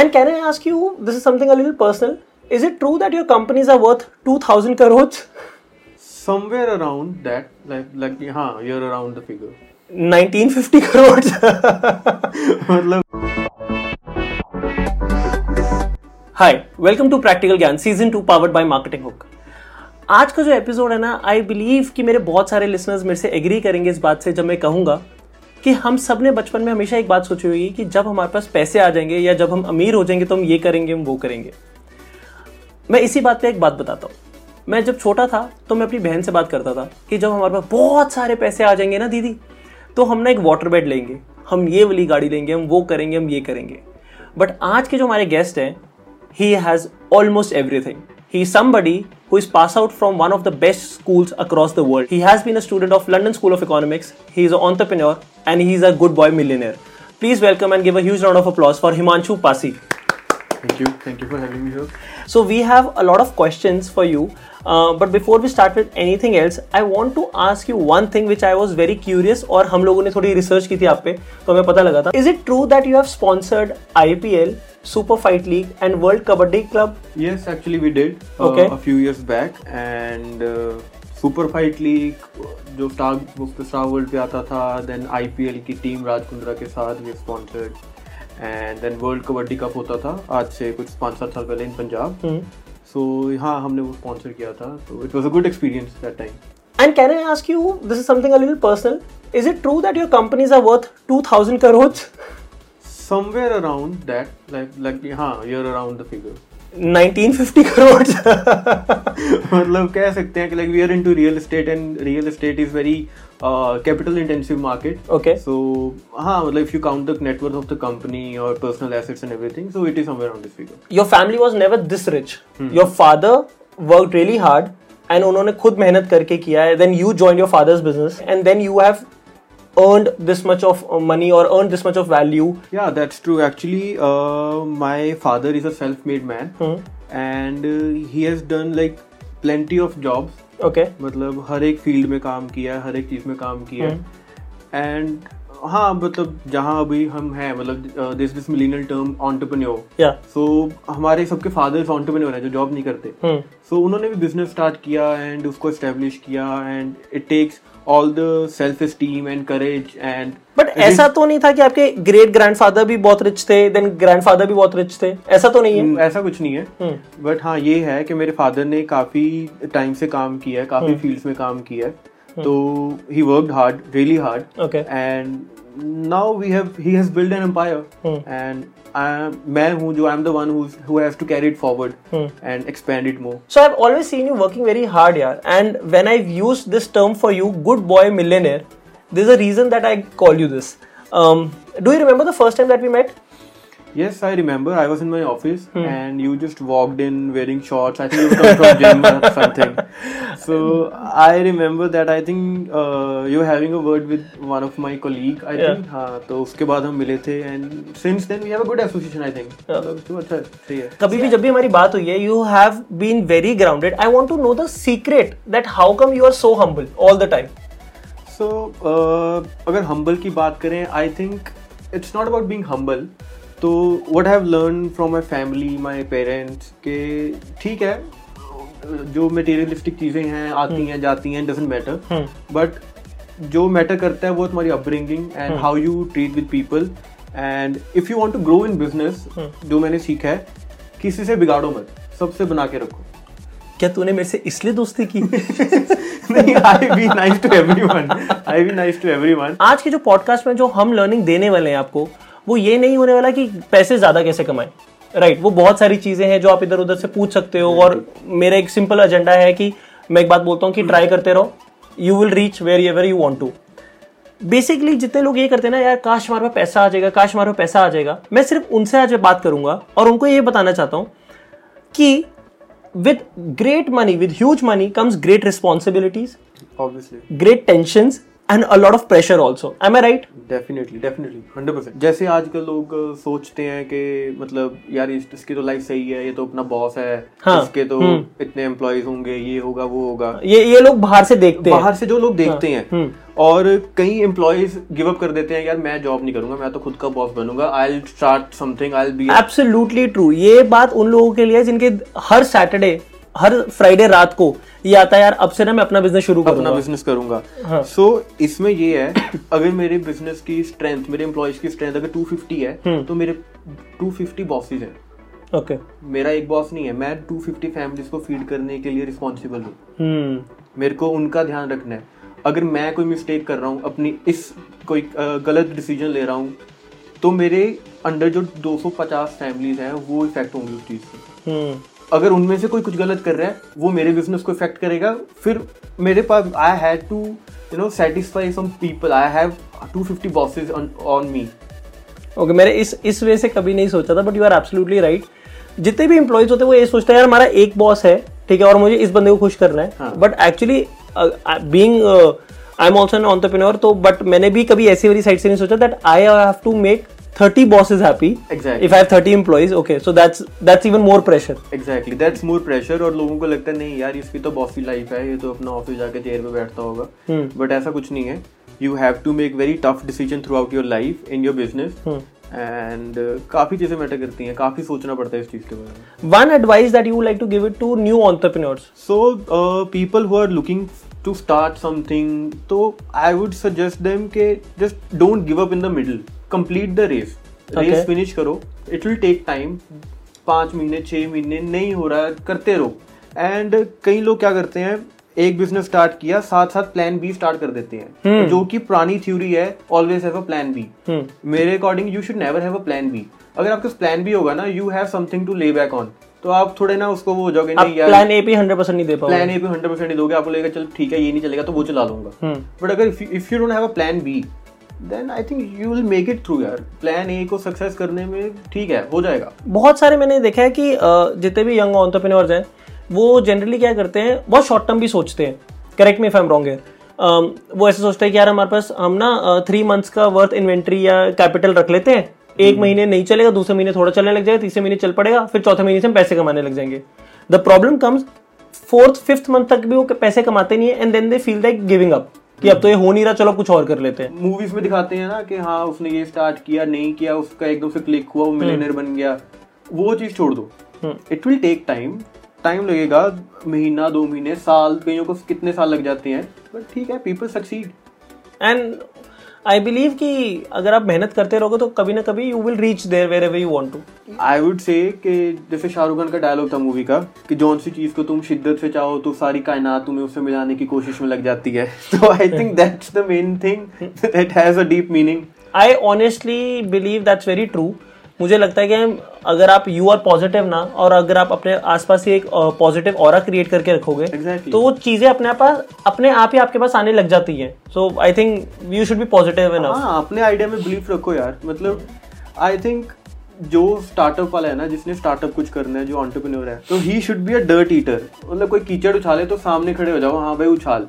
And can I ask you, this is something a little personal. Is it true that your companies are worth 2000 crores? somewhere around that like like हाँ you're around the figure 1950 crores. मतलब hi welcome to practical gyan season two powered by marketing hook आज का जो एपिसोड है ना I believe कि मेरे बहुत सारे लिसनर्स मेरे से एग्री करेंगे इस बात से जब मैं कहूँगा कि हम सबने बचपन में हमेशा एक बात सोची हुई है कि जब हमारे पास पैसे आ जाएँगे या जब हम अमीर हो जाएँगे तो हम ये करेंगे, हम वो करेंगे। मैं इसी बात पे एक बात बताता हूँ। मैं जब छोटा था तो मैं अपनी बहन से बात करता था कि जब हमारे पास बहुत सारे पैसे आ जाएँगे ना दीदी तो हम ना एक वाटर बेड लेंगे, हम ये वाली गाड़ी लेंगे, हम वो करेंगे, हम ये करेंगे। बट आज के जो हमारे गेस्ट हैं, he has almost everything. He is somebody who is passed out from one of the best schools across the world. He has been a student of London School of Economics. He is an entrepreneur and he is a good boy millionaire. Please welcome and give a huge round of applause for Himanshu Pasi. thank you thank you for having me here So we have a lot of questions for you. Uh, but before we start with anything else, I want to ask you one thing which I was very curious और हम लोगों ने थोड़ी research की थी आप पे तो हमें पता लगा था Is it true that you have sponsored IPL, Super Fight League and World Kabaddi Club? yes actually we did uh, Okay. a few years back and uh, super fight league जो स्टार स्टार वर्ल्ड पे आता था then IPL की team Raj Kundra के साथ we sponsored and then world kabaddi cup होता था। आज से कुछ पाँच सात साल पहले इन पंजाब। सो हाँ हमने वो स्पॉन्सर किया था। तो it was a good experience that time and can I ask you this is something a personal is it true that your companies are worth 2000 crore somewhere around that like like हाँ you around the figure 1950 crores. मतलब कह सकते हैं कि like we are into real estate and real estate is very capital intensive market okay. So हाँ मतलब if you count the net worth of the company और personal assets and everything so it is somewhere on this figure Your family was never this rich. Your father worked really hard and उन्होंने खुद मेहनत करके किया है. Then you joined your father's business and then you have earned this much of uh, money or earned this much of value. Yeah, that's true. Actually, uh, my father is a self-made man, and uh, he has done like plenty of jobs. Okay. मतलब हर एक field में काम किया है हर एक चीज में काम किया है एंड हाँ मतलब जहाँ अभी हम हैं मतलब this this millennial term entrepreneur. So हमारे सबके फादर्स ऑन्टरप्रन्योर हैं जो जॉब नहीं करते Hmm. सो उन्होंने भी बिज़नेस स्टार्ट किया एंड उसको एस्टेब्लिश किया and it takes all the self esteem and courage and but ऐसा तो नहीं था कि आपके ग्रेट ग्रैंडफादर भी बहुत रिच थे देन ग्रैंडफादर भी बहुत रिच थे ऐसा तो नहीं है ऐसा कुछ नहीं है। बट हाँ ये है कि मेरे फादर ने काफ़ी टाइम से काम किया है काफ़ी। फील्ड्स में काम किया है तो he worked hard really hard Okay. And now we have he has build an empire hmm. And मैं हूँ जो I am the one who has to carry it forward hmm. And expand it more So I've always seen you working very hard, yeah. And when I've used this term for you, good boy millionaire, there's a reason that I call you this. Um, do you remember the first time that we met? Yes, I remember. I was in my office Hmm. and you just walked in wearing shorts. I think you come from gym or something. So I remember that. I think uh, you were having a word with one of my colleague. I Yeah. think. हाँ तो उसके बाद हम मिले थे and since then we have a good association. I think. मतलब तो अच्छा सही है. कभी भी जब भी हमारी बात हुई है you have been very grounded I want to know the secret that how come you are so humble all the time So uh, अगर humble की बात करें, I think it's not about being humble. तो what have learned from my family, my parents के ठीक है जो materialistic चीज़ें हैं आती हैं जाती हैं डजेंट मैटर बट जो मैटर करता है वो तुम्हारी upbringing and how you treat with people and if you want to grow in business जो मैंने सीखा है किसी से बिगाड़ो मत सबसे बना के रखो। क्या तूने मेरे से इसलिए दोस्ती की? नहीं I be nice to everyone I be nice to everyone आज के जो पॉडकास्ट में जो हम लर्निंग देने वाले हैं आपको वो ये नहीं होने वाला कि पैसे ज़्यादा कैसे कमाएँ। राइट right, वो बहुत सारी चीज़ें हैं जो आप इधर उधर से पूछ सकते हो और मेरा एक सिंपल एजेंडा है कि मैं एक बात बोलता हूँ कि ट्राई करते रहो। You will reach wherever you want to basically जितने लोग ये करते हैं ना यार काश हमारे पास पैसा आ जाएगा काश हमारे पास पैसा आ जाएगा। मैं सिर्फ़ उनसे आज बात करूँगा और उनको ये बताना चाहता हूँ कि with great money with huge money comes great responsibilities great great and a lot of pressure also. Am i right? Definitely definitely hundred percent जैसे आजकल लोग सोचते हैं कि मतलब यार इस, इसकी तो लाइफ सही है ये तो अपना बॉस है। हाँ, इसके तो हम्म। इतने एम्प्लॉयज़ होंगे ये होगा वो होगा। ये ये लोग बाहर से देखते हैं। बाहर से जो लोग देखते हाँ, हैं हम्म। और कई एम्प्लॉयज़ गिव अप कर देते हैं यार मैं जॉब नहीं करूँगा मैं तो खुद का boss बनूँगा। I will start something I will be absolutely true ये बात उन लोगों के लिए जिनके हर सैटरडे हर फ्राइडे रात को ये आता है यार अब से ना मैं अपना बिज़नेस शुरू अपना करूँगा। बिज़नेस करूँगा। हाँ। सो इसमें ये है अगर मेरे बिज़नेस की स्ट्रेंथ मेरे एम्प्लॉयज़ की स्ट्रेंथ अगर 250 है हम्म। तो मेरे 250 बॉसेस हैं। ओके मेरा एक बॉस नहीं है मैं 250 फैमिलीज़ को फ़ीड करने के लिए रिस्पॉन्सिबल हूँ। हम्म। मेरे को उनका ध्यान रखना है। अगर मैं कोई मिस्टेक कर रहा हूँ अपनी इस कोई गलत डिसीज़न ले रहा हूँ तो मेरे अंडर जो 250 फैमिलीज़ हैं वो इफ़ेक्ट होंगी उस चीज़ से। हम्म। अगर उनमें से कोई कुछ गलत कर रहा है वो मेरे बिज़नेस को इफ़ेक्ट करेगा। फिर मेरे पास I had to you know satisfy some people I have 250 bosses on me okay मैंने इस इस वे से कभी नहीं सोचा था but you are absolutely right जितने भी एम्प्लॉयज़ होते हैं वो ये सोचते हैं यार हमारा एक बॉस है ठीक है और मुझे इस बंदे को खुश करना है। But actually being I am also an entrepreneur तो बट मैंने भी कभी ऐसी वाली साइड से नहीं सोचा that I have to make 30 bosses happy Exactly. if i have 30 employees okay so that's that's even more pressure exactly that's more pressure और लोगों को लगता है नहीं यार इसकी तो बॉसी लाइफ है ये तो अपना ऑफ़िस जाके चेयर पे बैठता होगा हम्म। बट ऐसा कुछ नहीं है you have to make very tough decision throughout your life in your business hmm. And काफ़ी चीज़ें मैटर करती हैं काफ़ी सोचना पड़ता है इस चीज़ के बारे में one advice that you would like to give it to new entrepreneurs So, uh, people who are looking to start something, so I would suggest them कि just don't give up in the middle. Complete the race. Race finish करो. It will take time पाँच महीने छः महीने नहीं हो रहा है करते रहो. एंड कई लोग क्या करते हैं एक बिज़नेस स्टार्ट किया साथ साथ प्लान बी स्टार्ट कर देते हैं. जो कि पुरानी थ्योरी है always have a plan B hmm. मेरे according you should never have a plan B अगर आपके प्लान बी होगा ना you have something to lay back on तो आप थोड़े ना उसको वो हो जाओगे नहीं यार प्लान ए पे 100% नहीं दे पाओगे. प्लान ए पे हंड्रेड परसेंट दोगे. आपको लगेगा चल ठीक है ये नहीं चलेगा तो वो चला लूँगा. हम्म. बट अगर if you don't have a plan B then I think you will make it through यार प्लान ए को सक्सेस करने में ठीक है हो जाएगा। बहुत सारे मैंने देखा है कि जितने भी यंग ऑन्टरप्रेन्योर्स हैं वो जनरली क्या करते हैं बहुत शॉर्ट टर्म भी सोचते हैं। Correct me if I am wrong है वो ऐसे सोचते हैं कि यार हमारे पास हम ना थ्री मंथ्स का वर्थ इन्वेंट्री या कैपिटल रख लेते हैं। एक महीने नहीं चलेगा दूसरे महीने थोड़ा चलने लग जाएगा तीसरे महीने चल पड़ेगा फिर चौथे महीने से हम पैसे कमाने लग जाएँगे। The problem comes fourth fifth month तक भी वो पैसे कमाते नहीं है and then they feel like giving up कि अब तो ये हो नहीं रहा चलो कुछ और कर लेते हैं। मूवीज़ में दिखाते हैं ना कि हाँ उसने ये स्टार्ट किया नहीं किया उसका एकदम से क्लिक हुआ वो मिलेनियर बन गया। वो चीज़ छोड़ दो। It will take time time लगेगा महीना दो महीने साल कईयों को कितने साल लग जाते हैं। बट ठीक है people succeed and I believe कि अगर आप मेहनत करते रहोगे तो कभी ना कभी you will reach there wherever you want to I would say कि जैसे शाहरुख खान का डायलॉग था मूवी का कि जौन सी चीज़ को तुम शिद्दत से चाहो तो सारी कायनात तुम्हें उससे मिलाने की कोशिश में लग जाती है। तो I think that's the main thing that has a deep meaning I honestly believe that's very true मुझे लगता है कि अगर आप यू आर पॉजिटिव ना और अगर आप अपने आसपास ही एक पॉजिटिव और क्रिएट करके रखोगे Exactly. तो वो चीज़ें अपने पास अपने आप ही आपके पास आने लग जाती हैं। So I think you should be positive हाँ अपने आइडिया में बिलीव रखो यार। मतलब आई थिंक जो स्टार्टअप वाला है ना जिसने स्टार्टअप कुछ करना है जो ऑन्टरप्रेन्योर है तो he should be a dirt eater मतलब कोई कीचड़ उछाले तो सामने खड़े हो जाओ हाँ भाई उछाल।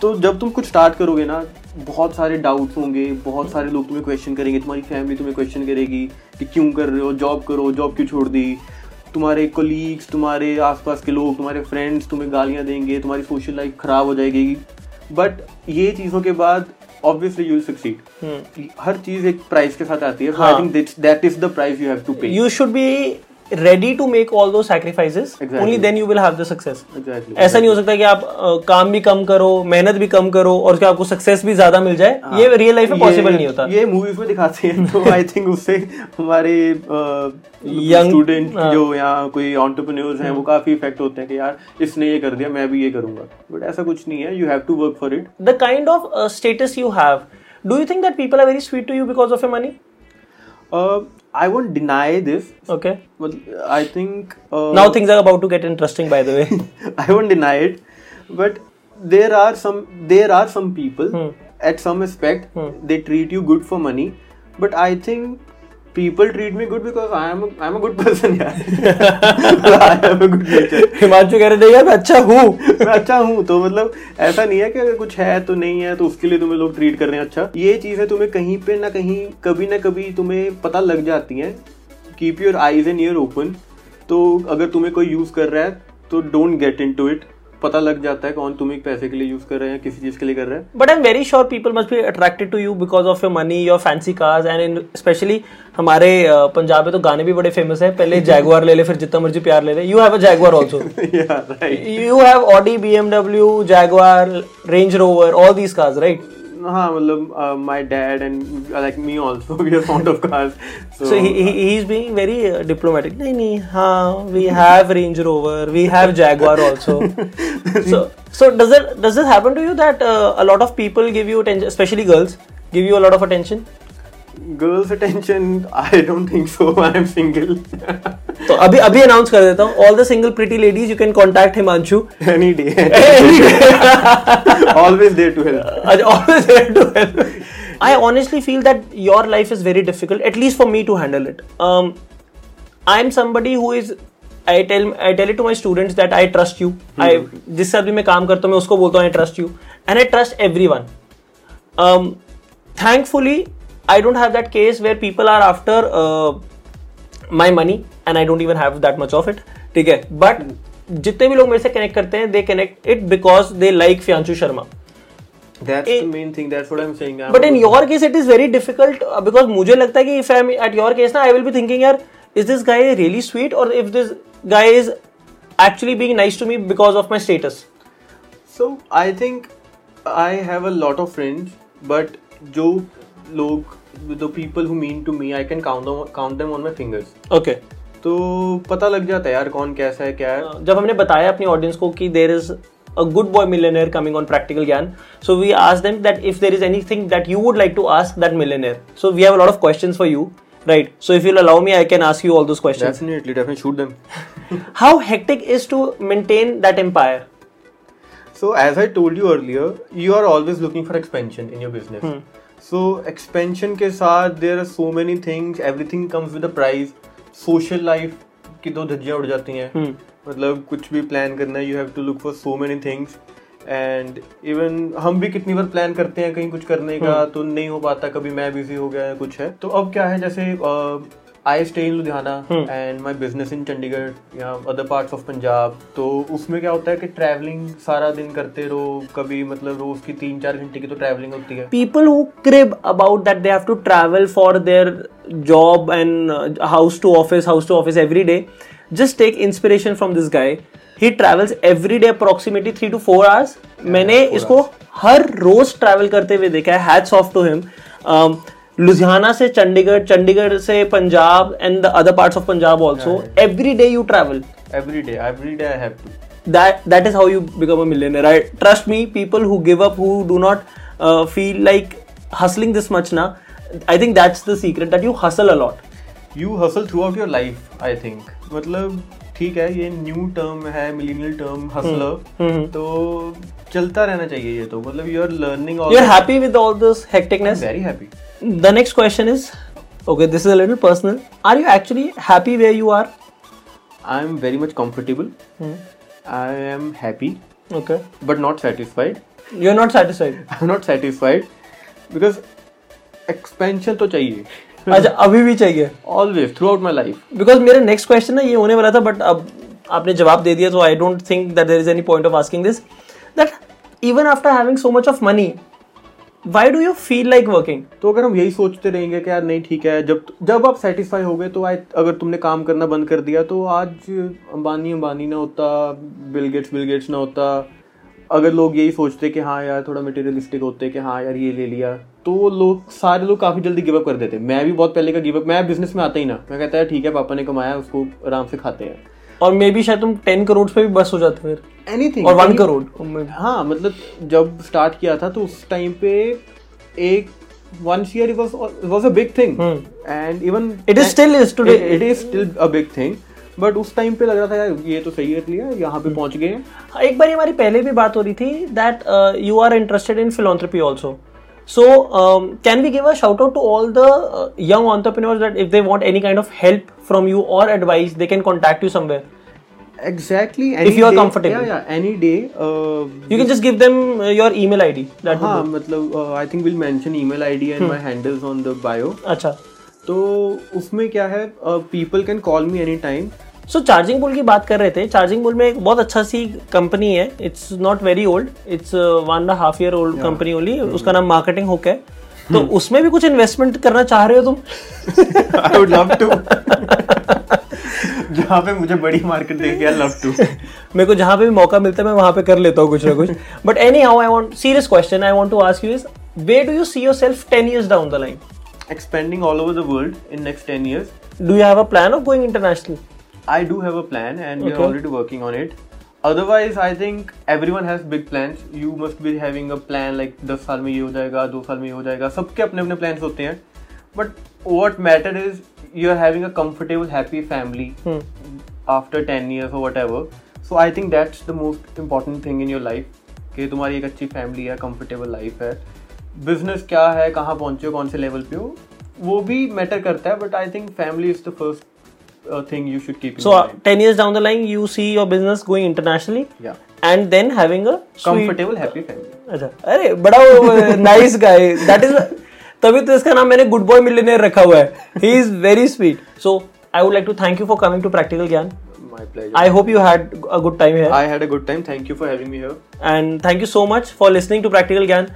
तो जब तुम कुछ स्टार्ट करोगे ना बहुत सारे डाउट्स होंगे बहुत सारे लोग तुम्हें क्वेश्चन करेंगे तुम्हारी फैमिली तुम्हें क्वेश्चन करेगी कि क्यों कर रहे हो जॉब करो जॉब क्यों छोड़ दी? तुम्हारे कोलीग्स तुम्हारे आसपास के लोग तुम्हारे फ्रेंड्स तुम्हें गालियाँ देंगे तुम्हारी सोशल लाइफ खराब हो जाएगी। बट ये चीज़ों के बाद ऑब्वियसली यू सक्सीड हर चीज़ एक प्राइस के साथ आती है I. Think that is the price you have to pay you should be ready to make all those sacrifices Exactly. only then you will have the success. Exactly ऐसा नहीं हो सकता कि आप काम भी कम करो मेहनत भी कम करो और उसके आपको सक्सेस भी ज़्यादा मिल जाए। ये रियल लाइफ में पॉसिबल नहीं होता। ये मूवीज़ में दिखाते हैं तो आई थिंक उससे हमारे Young- स्टूडेंट हाँ। जो यहाँ कोई ऑन्टरप्रन्योर्स हैं वो काफ़ी इफ़ेक्ट होते हैं कि यार इसने ये कर दिया मैं भी ये करूँगा। बट ऐसा कुछ नहीं है you have to work for it the kind of uh, status you have do you think that people are very sweet to you because of I won't deny this. Okay. But I think uh, now things are about to get interesting. By the way, I won't deny it, but there are some there are some people hmm. at some aspect hmm. they treat you good for money, but I think people treat me good because I am a, I am a good person यार I have a good nature. Himanshu कह रहे थे यार मैं अच्छा हूँ. मैं अच्छा हूँ तो मतलब ऐसा नहीं है कि अगर कुछ है तो नहीं है तो उसके लिए तुम्हें लोग ट्रीट कर रहे हैं अच्छा। ये चीज़ें तुम्हें कहीं पे ना कहीं कभी ना कभी तुम्हें पता लग जाती हैं। Keep your eyes and ear open तो अगर तुम्हें कोई यूज़ कर रहा है तो don't get into it पता लग जाता है कौन तुम्हें पैसे के लिए यूज़ कर रहे हैं किसी चीज़ के लिए कर रहे हैं। But I am very sure people must be attracted to you because of your money your fancy cars and specially हमारे uh, पंजाब में तो गाने भी बड़े फ़ेमस है। पहले जैगवार ले ले फिर जितना मर्ज़ी प्यार ले ले। You have a Jaguar also you have Audi BMW Jaguar Range Rover all these cars cars, right? हाँ मतलब my dad and like me also we are found of cars So he, he he's being very uh, diplomatic. नहीं नहीं हाँ we have Range Rover, we have Jaguar also. so so does it does this happen to you that uh, a lot of people give you attention, especially girls, give you a lot of attention? Girls attention I don't think so I am single तो अभी अभी announce कर देता हूँ all the single pretty ladies you can contact Himanshu any day Any day. Always there to help I'm always there to help. I honestly feel that your life is very difficult, at least for me to handle it. Um, I'm somebody who is I tell I tell it to my students that I trust you. I जिस साथ भी मैं काम करता हूँ मैं उसको बोलता हूँ I trust you and I trust everyone. Um, thankfully, I don't have that case where people are after uh, my money and I don't even have that much of it. ठीक है? बट जितने भी लोग मेरे से connect करते हैं they connect it because they like Fiyanshu Sharma man I but in your case it is very difficult because मुझे लगता है कि if I at your case ना आई विल बी थिंकिंग यार is this guy really sweet और if this guy is actually being nice to me because of my status So I think I have a lot of friends, but जो लोग the people who mean to me, I can count them count them on my fingers. Okay तो पता लग जाता है यार कौन कैसा है क्या है जब हमने बताया अपनी ऑडियंस को कि there is a good boy millionaire coming on practical gyan so we asked them that if there is anything that you would like to ask that millionaire so we have a lot of questions for you right so if you'll allow me i can ask you all those questions Definitely, definitely shoot them. how hectic is to maintain that empire So as I told you earlier, you are always looking for expansion in your business. So expansion के साथ there are so many things everything comes with price social life की दो धज्जियाँ उड़ जाती हैं। हम्म। मतलब कुछ भी प्लान करना you have to look for so many things and even हम भी कितनी बार प्लान करते हैं कहीं कुछ करने का हम्म। तो नहीं हो पाता कभी मैं बिज़ी हो गया है कुछ है। तो अब क्या है जैसे I stay in Ludhiana and my business in Chandigarh या अदर पार्ट्स ऑफ़ पंजाब तो उसमें क्या होता है कि ट्रैवलिंग सारा दिन करते रहो कभी मतलब रोज की तीन चार घंटे की तो ट्रैवलिंग होती है। People who crib about that they have to travel for their job and house to office house to office every day just take inspiration from this guy he travels every day approximately three to four hours मैंने इसको हर रोज travel करते हुए देखा है. Hats off to him Ludhiana से चंडीगढ़ चंडीगढ़ से Punjab and the other parts of Punjab also every day you travel every day every day I have to that that is how you become a millionaire right trust me people who give up who do not feel like hustling this much ना I think that's the secret that you hustle a lot you hustle throughout your life I think मतलब ठीक है ये new term है millennial term hustler तो चलता रहना चाहिए ये तो मतलब you are learning you are happy with all this hecticness very happy the next question is okay this is a little personal are you actually happy where you are I am very much comfortable I am happy okay but not satisfied you are not satisfied I am not satisfied because expansion तो चाहिए। अच्छा अभी भी चाहिए? Always throughout my life. Because मेरा next question ना ये होने वाला था बट अब आपने जवाब दे दिया तो I don't think that there is any point of asking this that even after having so much of money why do you feel like working तो अगर हम यही सोचते रहेंगे कि यार नहीं ठीक है जब जब आप सेटिस्फाई हो गए तो आई अगर तुमने काम करना बंद कर दिया तो आज अंबानी अंबानी ना होता बिल गेट्स बिल गेट्स ना होता अगर लोग यही सोचते कि हाँ यार थोड़ा मटेरियलिस्टिक होते कि हाँ यार ये ले लिया तो लोग सारे लोग काफ़ी जल्दी गिव अप कर देते। मैं भी बहुत पहले का गिव अप मैं बिज़नेस में आता ही ना। मैं कहता है ठीक है पापा ने कमाया उसको आराम से खाते हैं। और मे बी शायद तुम टेन करोड़ पे भी बस हो जाते फिर। एनीथिंग और वन करोड़ हाँ मतलब जब स्टार्ट किया था तो उस टाइम पे एक one year was a big thing and even It is still is today. It is still a big thing but उस टाइम पे लग रहा था यार ये तो सही कर लिया यहाँ पे पहुँच गए हैं हाँ, एक बार हमारी पहले भी बात हो रही थी that you are interested in philanthropy also So, um, can we give a shout out to all the uh, young entrepreneurs that if they want any kind of help from you or advice, they can contact you somewhere? Exactly. If you are day- comfortable. Yeah, yeah. Any day. Uh, You can just give them uh, your email ID. That हाँ मतलब I think will mention email ID and my handles on the bio do. अच्छा तो उसमें क्या है people can call me any time so charging bull की बात कर रहे थे। चार्जिंग बुल में एक बहुत अच्छा सी कंपनी है। It's not very old it's one and half year old company only उसका नाम मार्केटिंग हुक है। तो उसमें भी कुछ इन्वेस्टमेंट करना चाह रहे हो तुम? आई वुड लव टू जहाँ पे मुझे बड़ी मार्केट देख गया लव टू मेरे को जहाँ पे भी मौका मिलता है मैं वहाँ पे कर लेता हूँ कुछ ना कुछ। But anyhow I want serious question I want to ask you is where do you see yourself 10 years down the line? Expanding all over the world in next 10 years. Do you have a plan of going international? I do have a plan and we are Okay. already working on it. Otherwise, I think everyone has big plans. You must be having a plan like 10 साल में ये हो जाएगा, दो साल में ये हो जाएगा. सबके अपने अपने plans होते हैं. But what matter is you are having a comfortable, happy family Hmm. after 10 years or whatever. So I think that's the most important thing in your life. कि तुम्हारी एक अच्छी फैमिली है कंफर्टेबल लाइफ है business क्या है कहाँ पहुंचे हो कौन से लेवल पे हो वो भी मैटर करता है but I think family is the first Thing you should keep so uh, 10 years down the line you see your business going internationally या and then having a sweet comfortable happy family अच्छा अरे बड़ा nice guy that is तभी तो इसका नाम मैंने good boy millionaire रखा हुआ है he is very sweet so I would like to thank you for coming to practical Gyaan my pleasure I hope you had a good time here I had a good time. Thank you for having me here. and thank you so much for listening to practical gyan